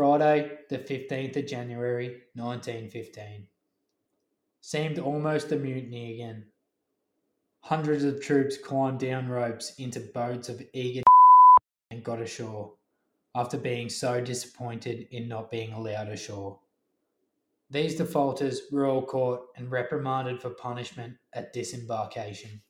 Friday, the 15th of January, 1915. Seemed almost a mutiny again. Hundreds of troops climbed down ropes into boats of eager and got ashore, after being so disappointed in not being allowed ashore. These defaulters were all caught and reprimanded for punishment at disembarkation.